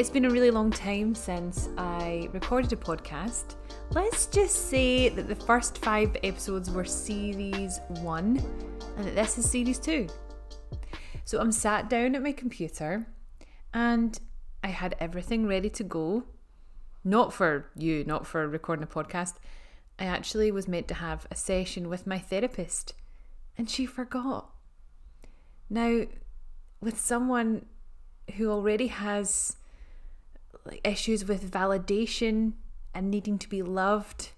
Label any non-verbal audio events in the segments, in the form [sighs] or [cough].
It's been a really long time since I recorded a podcast. Let's just say that the first five episodes were series one and that this is series two. So I'm sat down at my computer and I had everything ready to go. Not for you, not for recording a podcast. I actually was meant to have a session with my therapist and she forgot. Now, with someone who already has like issues with validation and needing to be loved,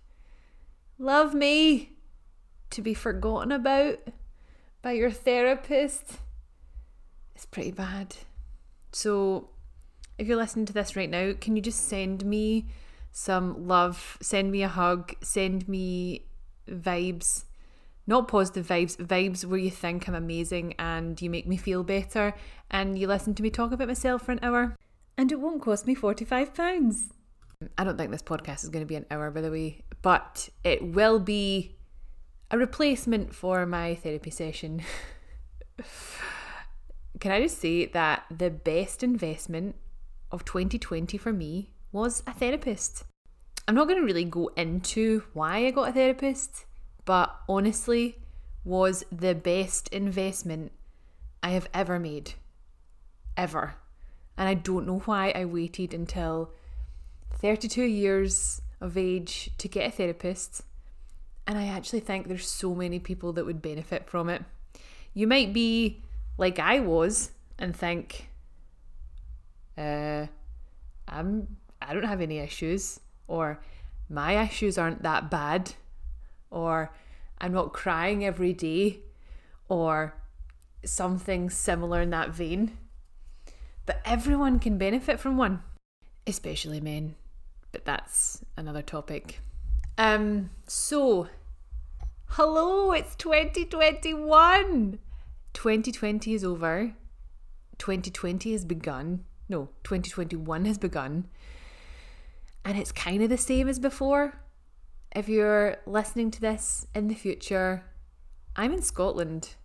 love me to be forgotten about by your therapist It's pretty bad. So, if you're listening to this right now, can you just send me some love, send me a hug, send me vibes? Not positive vibes, vibes where you think I'm amazing and you make me feel better and you listen to me talk about myself for an hour. And it won't cost me £45. I don't think this podcast is going to be an hour, by the way, but it will be a replacement for my therapy session. [laughs] Can I just say that the best investment of 2020 for me was a therapist? I'm not going to really go into why I got a therapist, but honestly, was the best investment I have ever made. Ever. And I don't know why I waited until 32 years of age to get a therapist. And I actually think there's so many people that would benefit from it. You might be like I was and think, uh, I'm I don't have any issues, or my issues aren't that bad, or I'm not crying every day, or something similar in that vein. But everyone can benefit from one, especially men. But that's another topic. Um, so hello, it's 2021. 2020 is over. 2020 has begun. No, 2021 has begun. And it's kind of the same as before. If you're listening to this in the future, I'm in Scotland.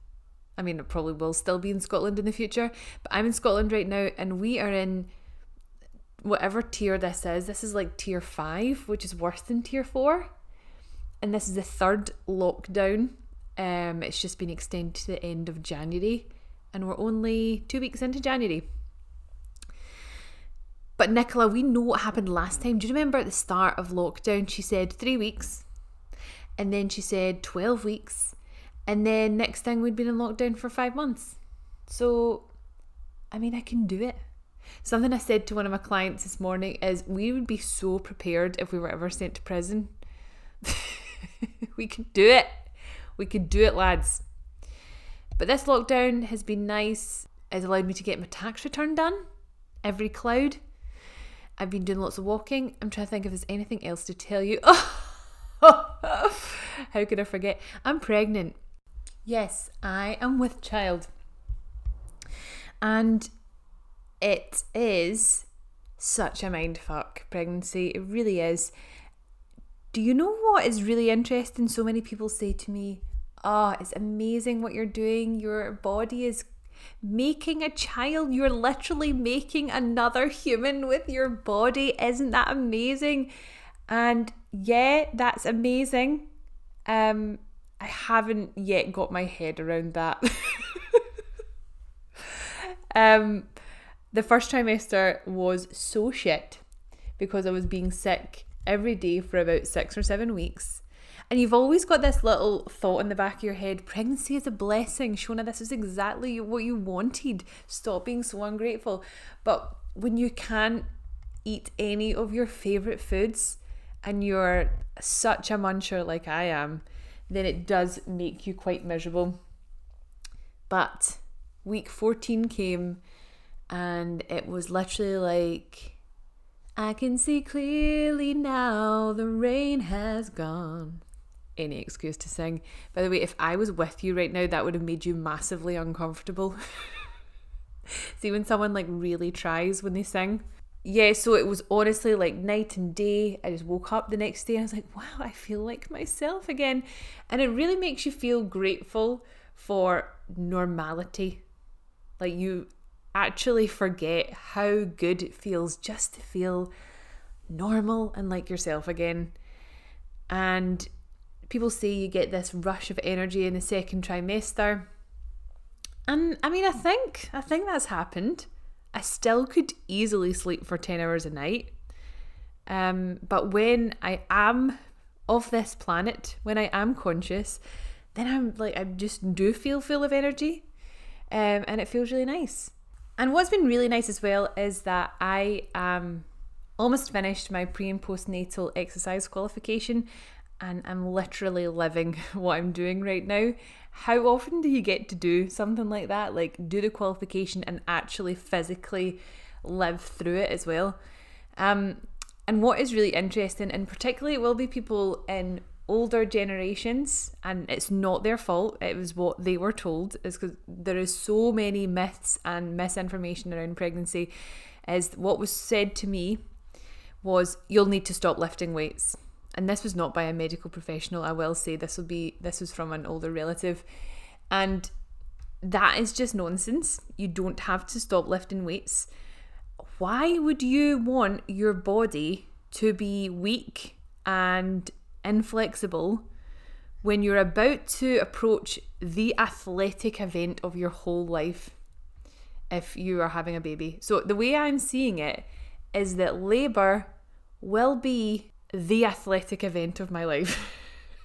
I mean, it probably will still be in Scotland in the future, but I'm in Scotland right now and we are in whatever tier this is. This is like tier five, which is worse than tier four. And this is the third lockdown. Um, it's just been extended to the end of January, and we're only two weeks into January. But Nicola, we know what happened last time. Do you remember at the start of lockdown, she said three weeks, and then she said 12 weeks, and then next thing we'd been in lockdown for five months. So, I mean, I can do it. Something I said to one of my clients this morning is we would be so prepared if we were ever sent to prison. [laughs] we could do it. We could do it, lads. But this lockdown has been nice. It's allowed me to get my tax return done. Every cloud. I've been doing lots of walking. I'm trying to think if there's anything else to tell you. [laughs] How could I forget? I'm pregnant. Yes, I am with child. And it is such a mindfuck pregnancy. It really is. Do you know what is really interesting? So many people say to me, Oh, it's amazing what you're doing. Your body is making a child. You're literally making another human with your body. Isn't that amazing? And yeah, that's amazing. Um, I haven't yet got my head around that. [laughs] um, the first trimester was so shit because I was being sick every day for about six or seven weeks. And you've always got this little thought in the back of your head pregnancy is a blessing. Shona, this is exactly what you wanted. Stop being so ungrateful. But when you can't eat any of your favourite foods and you're such a muncher like I am, then it does make you quite miserable. But week 14 came and it was literally like, I can see clearly now the rain has gone. Any excuse to sing. By the way, if I was with you right now, that would have made you massively uncomfortable. [laughs] see, when someone like really tries when they sing. Yeah, so it was honestly like night and day. I just woke up the next day and I was like, wow, I feel like myself again. And it really makes you feel grateful for normality. Like you actually forget how good it feels just to feel normal and like yourself again. And people say you get this rush of energy in the second trimester. And I mean, I think I think that's happened. I still could easily sleep for 10 hours a night. Um, but when I am of this planet, when I am conscious, then I'm like, I just do feel full of energy. Um, and it feels really nice. And what's been really nice as well is that I am almost finished my pre and postnatal exercise qualification and I'm literally living [laughs] what I'm doing right now. How often do you get to do something like that? Like do the qualification and actually physically live through it as well. Um, and what is really interesting, and particularly it will be people in older generations, and it's not their fault, it was what they were told, is because there is so many myths and misinformation around pregnancy. Is what was said to me was you'll need to stop lifting weights and this was not by a medical professional i will say. This will be this was from an older relative. And that is just nonsense. You don't have to stop lifting weights. Why would you want your body to be weak and inflexible when you're about to approach the athletic event of your whole life if you are having a baby? So the way i'm seeing it is that labor will be the athletic event of my life,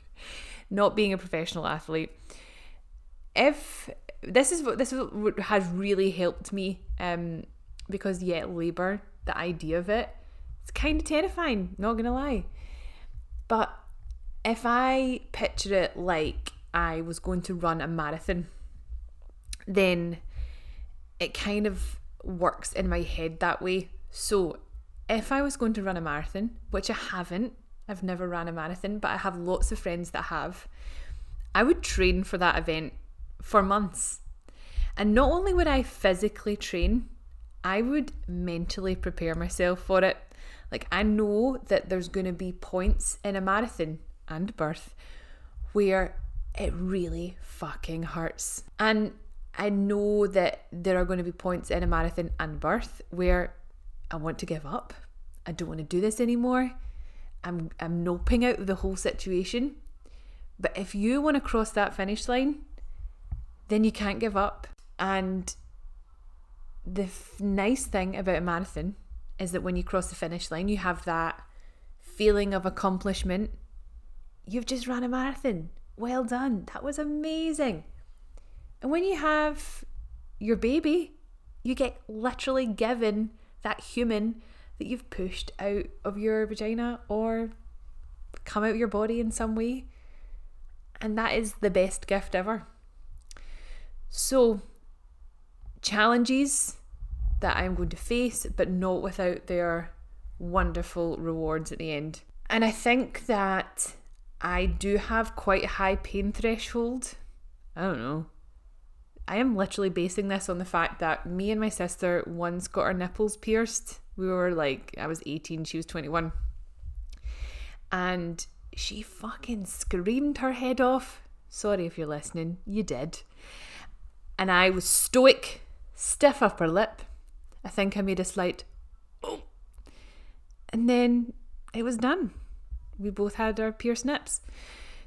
[laughs] not being a professional athlete. If this is what this is what has really helped me, um, because yeah, labor, the idea of it, it's kind of terrifying. Not gonna lie, but if I picture it like I was going to run a marathon, then it kind of works in my head that way. So if I was going to run a marathon, which I haven't, I've never ran a marathon, but I have lots of friends that have, I would train for that event for months. And not only would I physically train, I would mentally prepare myself for it. Like, I know that there's going to be points in a marathon and birth where it really fucking hurts. And I know that there are going to be points in a marathon and birth where I want to give up. I don't want to do this anymore. I'm I'm noping out of the whole situation. But if you want to cross that finish line, then you can't give up. And the f- nice thing about a marathon is that when you cross the finish line, you have that feeling of accomplishment. You've just ran a marathon. Well done. That was amazing. And when you have your baby, you get literally given that human that you've pushed out of your vagina or come out of your body in some way. And that is the best gift ever. So, challenges that I'm going to face, but not without their wonderful rewards at the end. And I think that I do have quite a high pain threshold. I don't know. I am literally basing this on the fact that me and my sister once got our nipples pierced. We were like, I was 18, she was 21. And she fucking screamed her head off. Sorry if you're listening, you did. And I was stoic, stiff upper lip. I think I made a slight, oh. And then it was done. We both had our pierced nips.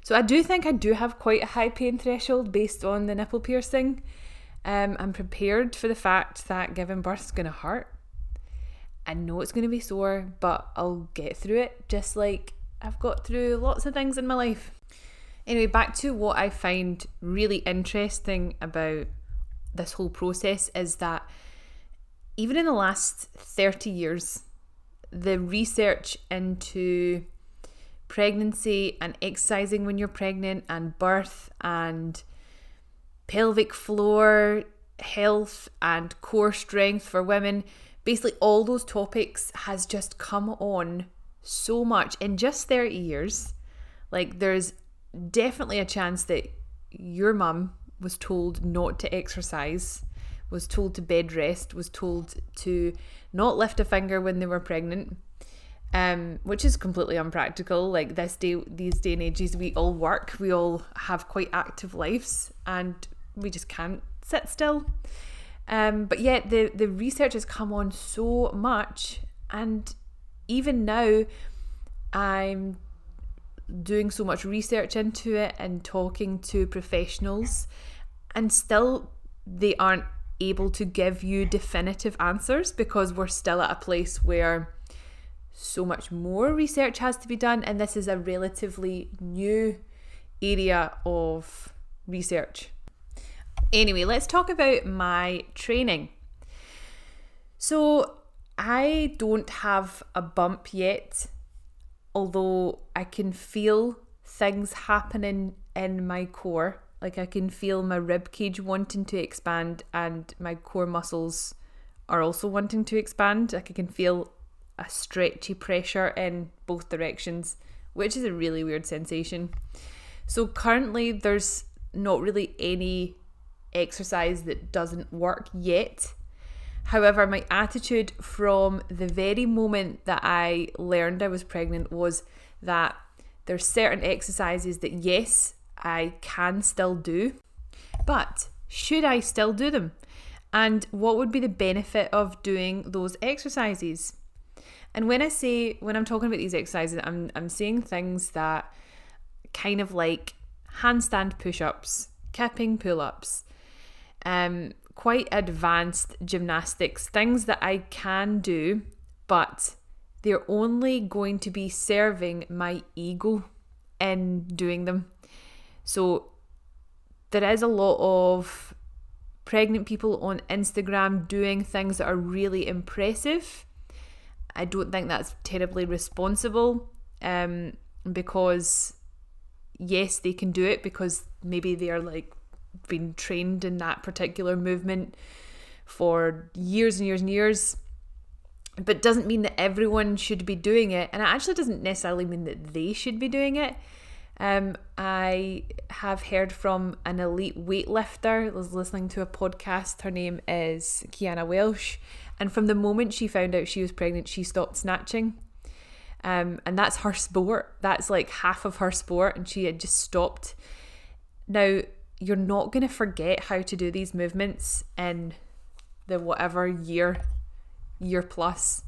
So I do think I do have quite a high pain threshold based on the nipple piercing. Um, I'm prepared for the fact that giving birth is going to hurt. I know it's going to be sore, but I'll get through it just like I've got through lots of things in my life. Anyway, back to what I find really interesting about this whole process is that even in the last 30 years, the research into pregnancy and exercising when you're pregnant and birth and pelvic floor health and core strength for women. Basically all those topics has just come on so much in just 30 years like there's definitely a chance that your mum was told not to exercise was told to bed rest was told to not lift a finger when they were pregnant um, which is completely unpractical. Like this day, these day and ages, we all work, we all have quite active lives, and we just can't sit still. Um, but yet the the research has come on so much, and even now, I'm doing so much research into it and talking to professionals, and still they aren't able to give you definitive answers because we're still at a place where so much more research has to be done, and this is a relatively new area of research. Anyway, let's talk about my training. So, I don't have a bump yet, although I can feel things happening in my core. Like I can feel my rib cage wanting to expand and my core muscles are also wanting to expand. Like I can feel a stretchy pressure in both directions, which is a really weird sensation. So currently there's not really any exercise that doesn't work yet. However, my attitude from the very moment that I learned I was pregnant was that there's certain exercises that yes, I can still do, but should I still do them? And what would be the benefit of doing those exercises? And when I say when I'm talking about these exercises, I'm I'm saying things that kind of like handstand push-ups, kipping pull-ups, um, quite advanced gymnastics, things that I can do, but they're only going to be serving my ego in doing them. So there is a lot of pregnant people on Instagram doing things that are really impressive. I don't think that's terribly responsible um, because, yes, they can do it because maybe they're like been trained in that particular movement for years and years and years but doesn't mean that everyone should be doing it and it actually doesn't necessarily mean that they should be doing it um, I have heard from an elite weightlifter. I was listening to a podcast. Her name is Kiana Welsh. And from the moment she found out she was pregnant, she stopped snatching. Um, and that's her sport. That's like half of her sport. And she had just stopped. Now, you're not going to forget how to do these movements in the whatever year, year plus,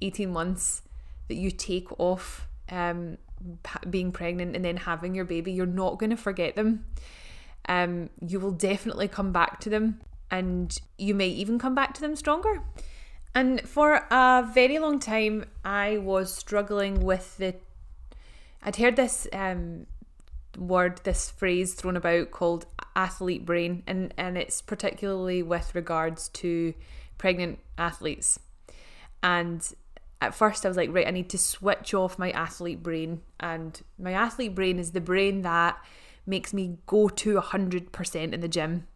18 months that you take off um, being pregnant and then having your baby. You're not going to forget them. Um, you will definitely come back to them and you may even come back to them stronger. And for a very long time, I was struggling with the. I'd heard this um, word, this phrase thrown about called athlete brain, and, and it's particularly with regards to pregnant athletes. And at first, I was like, right, I need to switch off my athlete brain. And my athlete brain is the brain that makes me go to 100% in the gym.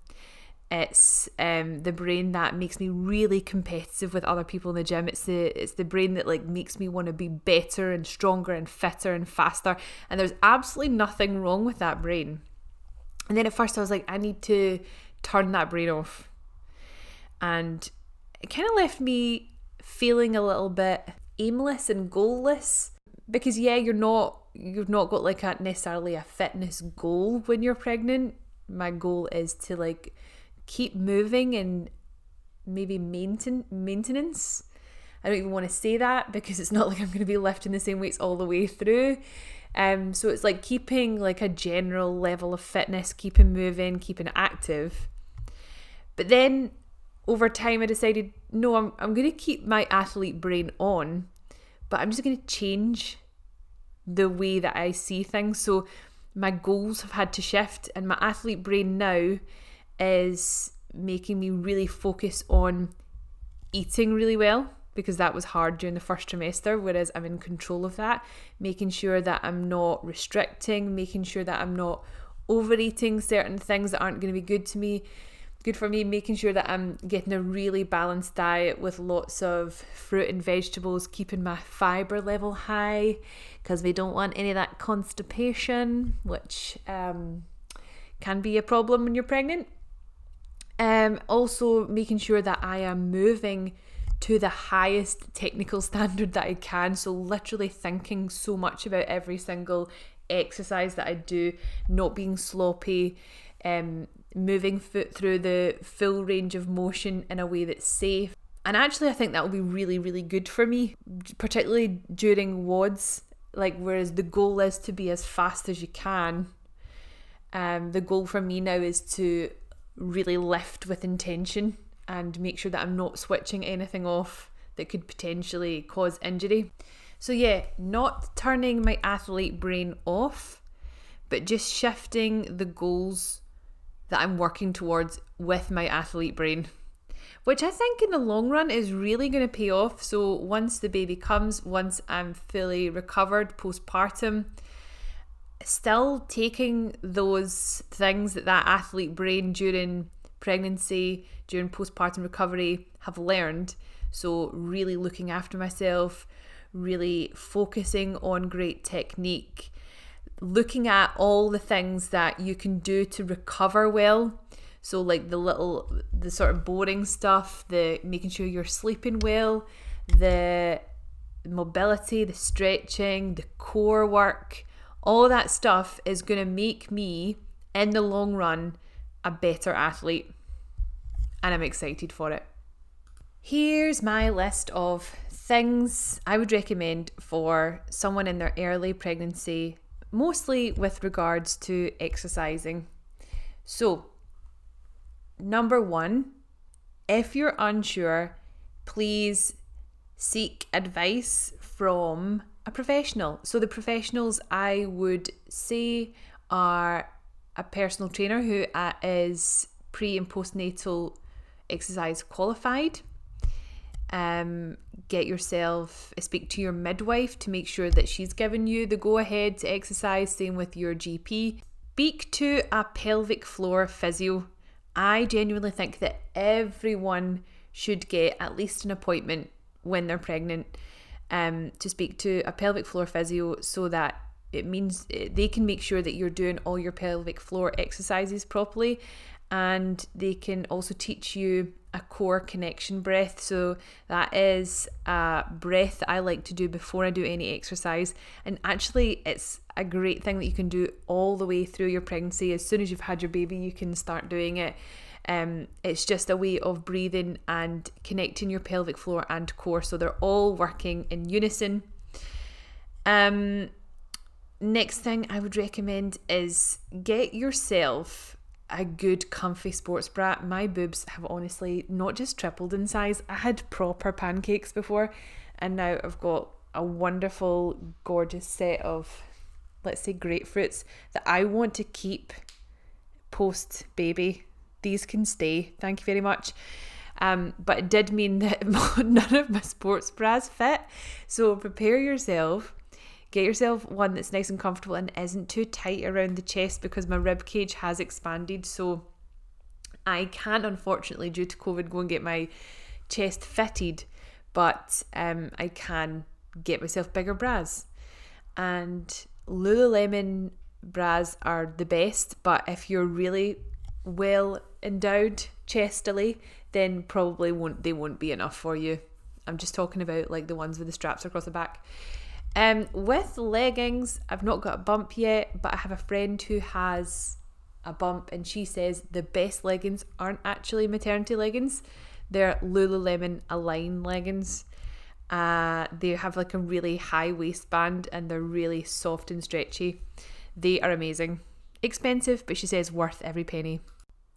It's um, the brain that makes me really competitive with other people in the gym. It's the it's the brain that like makes me want to be better and stronger and fitter and faster. And there's absolutely nothing wrong with that brain. And then at first I was like, I need to turn that brain off. And it kind of left me feeling a little bit aimless and goalless because yeah, you're not you've not got like a necessarily a fitness goal when you're pregnant. My goal is to like keep moving and maybe maintain maintenance. I don't even want to say that because it's not like I'm going to be lifting the same weights all the way through. Um, so it's like keeping like a general level of fitness, keeping moving, keeping active. But then over time, I decided no, I'm I'm going to keep my athlete brain on, but I'm just going to change the way that I see things. So my goals have had to shift, and my athlete brain now is making me really focus on eating really well because that was hard during the first trimester, whereas I'm in control of that, making sure that I'm not restricting, making sure that I'm not overeating certain things that aren't going to be good to me, good for me, making sure that I'm getting a really balanced diet with lots of fruit and vegetables, keeping my fiber level high because we don't want any of that constipation, which um, can be a problem when you're pregnant. Um, also, making sure that I am moving to the highest technical [laughs] standard that I can. So, literally thinking so much about every single exercise that I do, not being sloppy, um, moving foot through the full range of motion in a way that's safe. And actually, I think that will be really, really good for me, particularly during WODs. Like, whereas the goal is to be as fast as you can, um, the goal for me now is to really lift with intention and make sure that I'm not switching anything off that could potentially cause injury. So, yeah, not turning my athlete brain off, but just shifting the goals that I'm working towards with my athlete brain. Which I think in the long run is really going to pay off. So, once the baby comes, once I'm fully recovered postpartum, still taking those things that that athlete brain during pregnancy, during postpartum recovery have learned. So, really looking after myself, really focusing on great technique, looking at all the things that you can do to recover well. So, like the little, the sort of boring stuff, the making sure you're sleeping well, the mobility, the stretching, the core work, all that stuff is going to make me, in the long run, a better athlete. And I'm excited for it. Here's my list of things I would recommend for someone in their early pregnancy, mostly with regards to exercising. So, number one, if you're unsure, please seek advice from a professional. So, the professionals I would say are a personal trainer who uh, is pre and postnatal exercise qualified. Um, get yourself speak to your midwife to make sure that she's given you the go ahead to exercise. Same with your GP. Speak to a pelvic floor physio. I genuinely think that everyone should get at least an appointment when they're pregnant um, to speak to a pelvic floor physio so that it means eh, they can make sure that you're doing all your pelvic floor exercises properly and they can also teach you a core connection breath. So that is a breath I like to do before I do any exercise. And actually, it's a great thing that you can do all the way through your pregnancy. As soon as you've had your baby, you can start doing it. Um, it's just a way of breathing and connecting your pelvic floor and core, so they're all working in unison. Um, next thing I would recommend is get yourself a good comfy sports bra. My boobs have honestly not just tripled in size. I had proper pancakes before, and now I've got a wonderful, gorgeous set of, let's say, grapefruits that I want to keep post baby these can stay. Thank you very much. Um, but it did mean [laughs] that none of my sports bras fit. So prepare yourself. Get yourself one that's nice and comfortable and isn't too tight around the chest because my rib cage has expanded. So I can't, unfortunately, due to COVID, go and get my chest fitted, but um, I can get myself bigger bras. And Lululemon bras are the best, but if you're really well endowed chestily, then probably won't they won't be enough for you. I'm just talking about like the ones with the straps across the back. Um, with leggings, I've not got a bump yet, but I have a friend who has a bump, and she says the best leggings aren't actually maternity leggings; they're Lululemon Align leggings. Uh, they have like a really high waistband, and they're really soft and stretchy. They are amazing. Expensive, but she says worth every penny.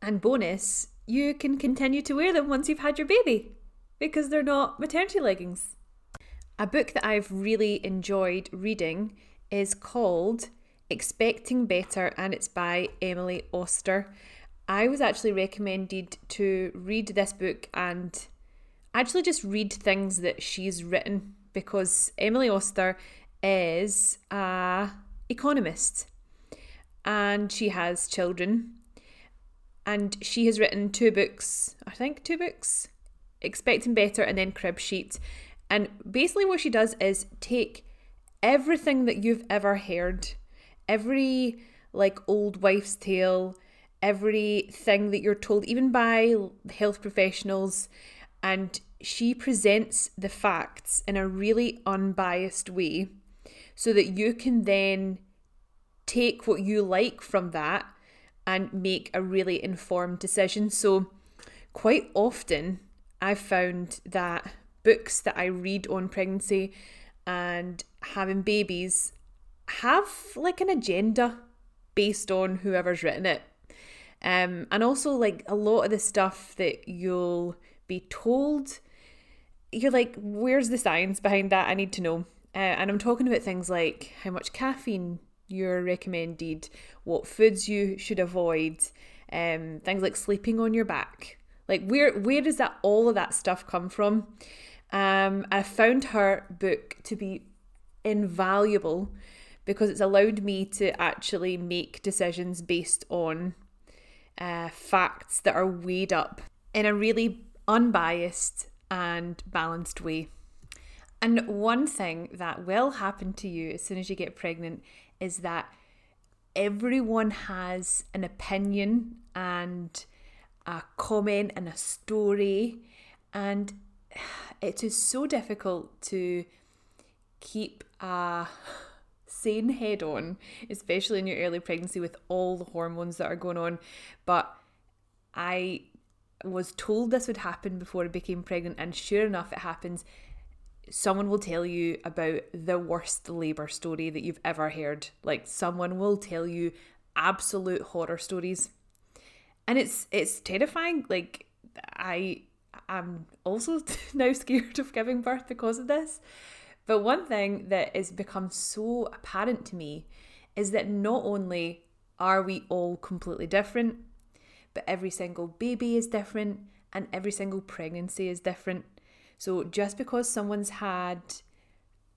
And bonus, you can continue to wear them once you've had your baby because they're not maternity leggings. A book that I've really enjoyed reading is called Expecting Better and it's by Emily Oster. I was actually recommended to read this book and actually just read things that she's written because Emily Oster is a economist and she has children and she has written two books, I think two books, Expecting Better and then Crib Sheet. And basically, what she does is take everything that you've ever heard, every like old wife's tale, everything that you're told, even by health professionals, and she presents the facts in a really unbiased way so that you can then take what you like from that and make a really informed decision. So, quite often, I've found that books that I read on pregnancy and having babies have like an agenda based on whoever's written it. Um, and also, like a lot of the stuff that you'll be told, you're like, where's the science behind that? I need to know. Uh, and I'm talking about things like how much caffeine you're recommended, what foods you should avoid, um, things like sleeping on your back. Like where where does that all of that stuff come from? Um, I found her book to be invaluable because it's allowed me to actually make decisions based on uh, facts that are weighed up in a really unbiased and balanced way. And one thing that will happen to you as soon as you get pregnant is that everyone has an opinion and a comment and a story, and it is so difficult to keep a sane head on, especially in your early pregnancy with all the hormones that are going on. But I was told this would happen before I became pregnant, and sure enough, it happens. Someone will tell you about the worst labour story that you've ever heard. Like, someone will tell you absolute horror stories. And it's it's terrifying. Like I am also [laughs] now scared of giving birth because of this. But one thing that has become so apparent to me is that not only are we all completely different, but every single baby is different and every single pregnancy is different. So just because someone's had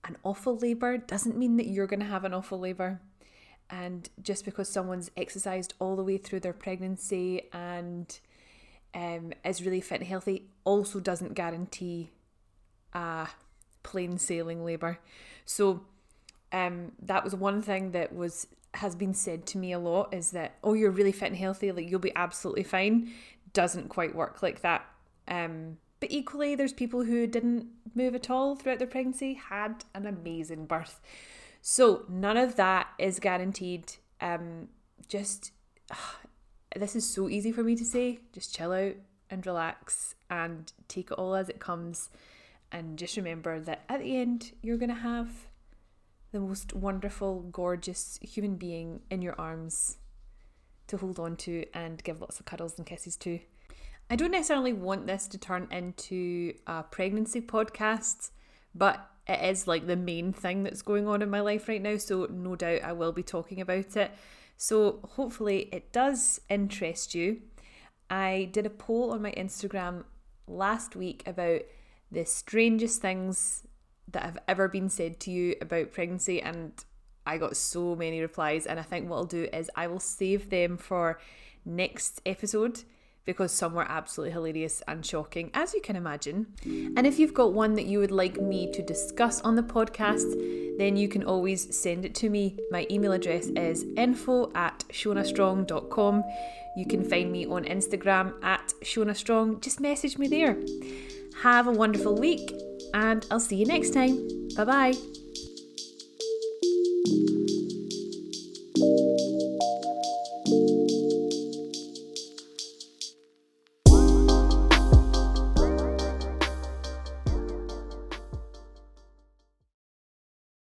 an awful labour doesn't mean that you're going to have an awful labour. And just because someone's exercised all the way through their pregnancy and um, is really fit and healthy also doesn't guarantee a plain sailing labour. So um, that was one thing that was has been said to me a lot is that oh you're really fit and healthy like you'll be absolutely fine doesn't quite work like that um, but equally there's people who didn't move at all throughout their pregnancy had an amazing birth. So none of that is guaranteed. Um, just uh, [sighs] this is so easy for me to say. Just chill out and relax and take it all as it comes. And just remember that at the end you're going to have the most wonderful, gorgeous human being in your arms to hold on to and give lots of cuddles and kisses to. I don't necessarily want this to turn into a pregnancy podcast, but it is like the main thing that's going on in my life right now, so no doubt I will be talking about it. So hopefully it does interest you. I did a poll on my Instagram last week about the strangest things that have ever been said to you about pregnancy and I got so many replies and I think what I'll do is I will save them for next episode because some were absolutely hilarious and shocking, as you can imagine. And if you've got one that you would like me to discuss on the podcast, then you can always send it to me. My email address is info at shonastrong.com. You can find me on Instagram at shonastrong. Just message me there. Have a wonderful week, and I'll see you next time. Bye bye.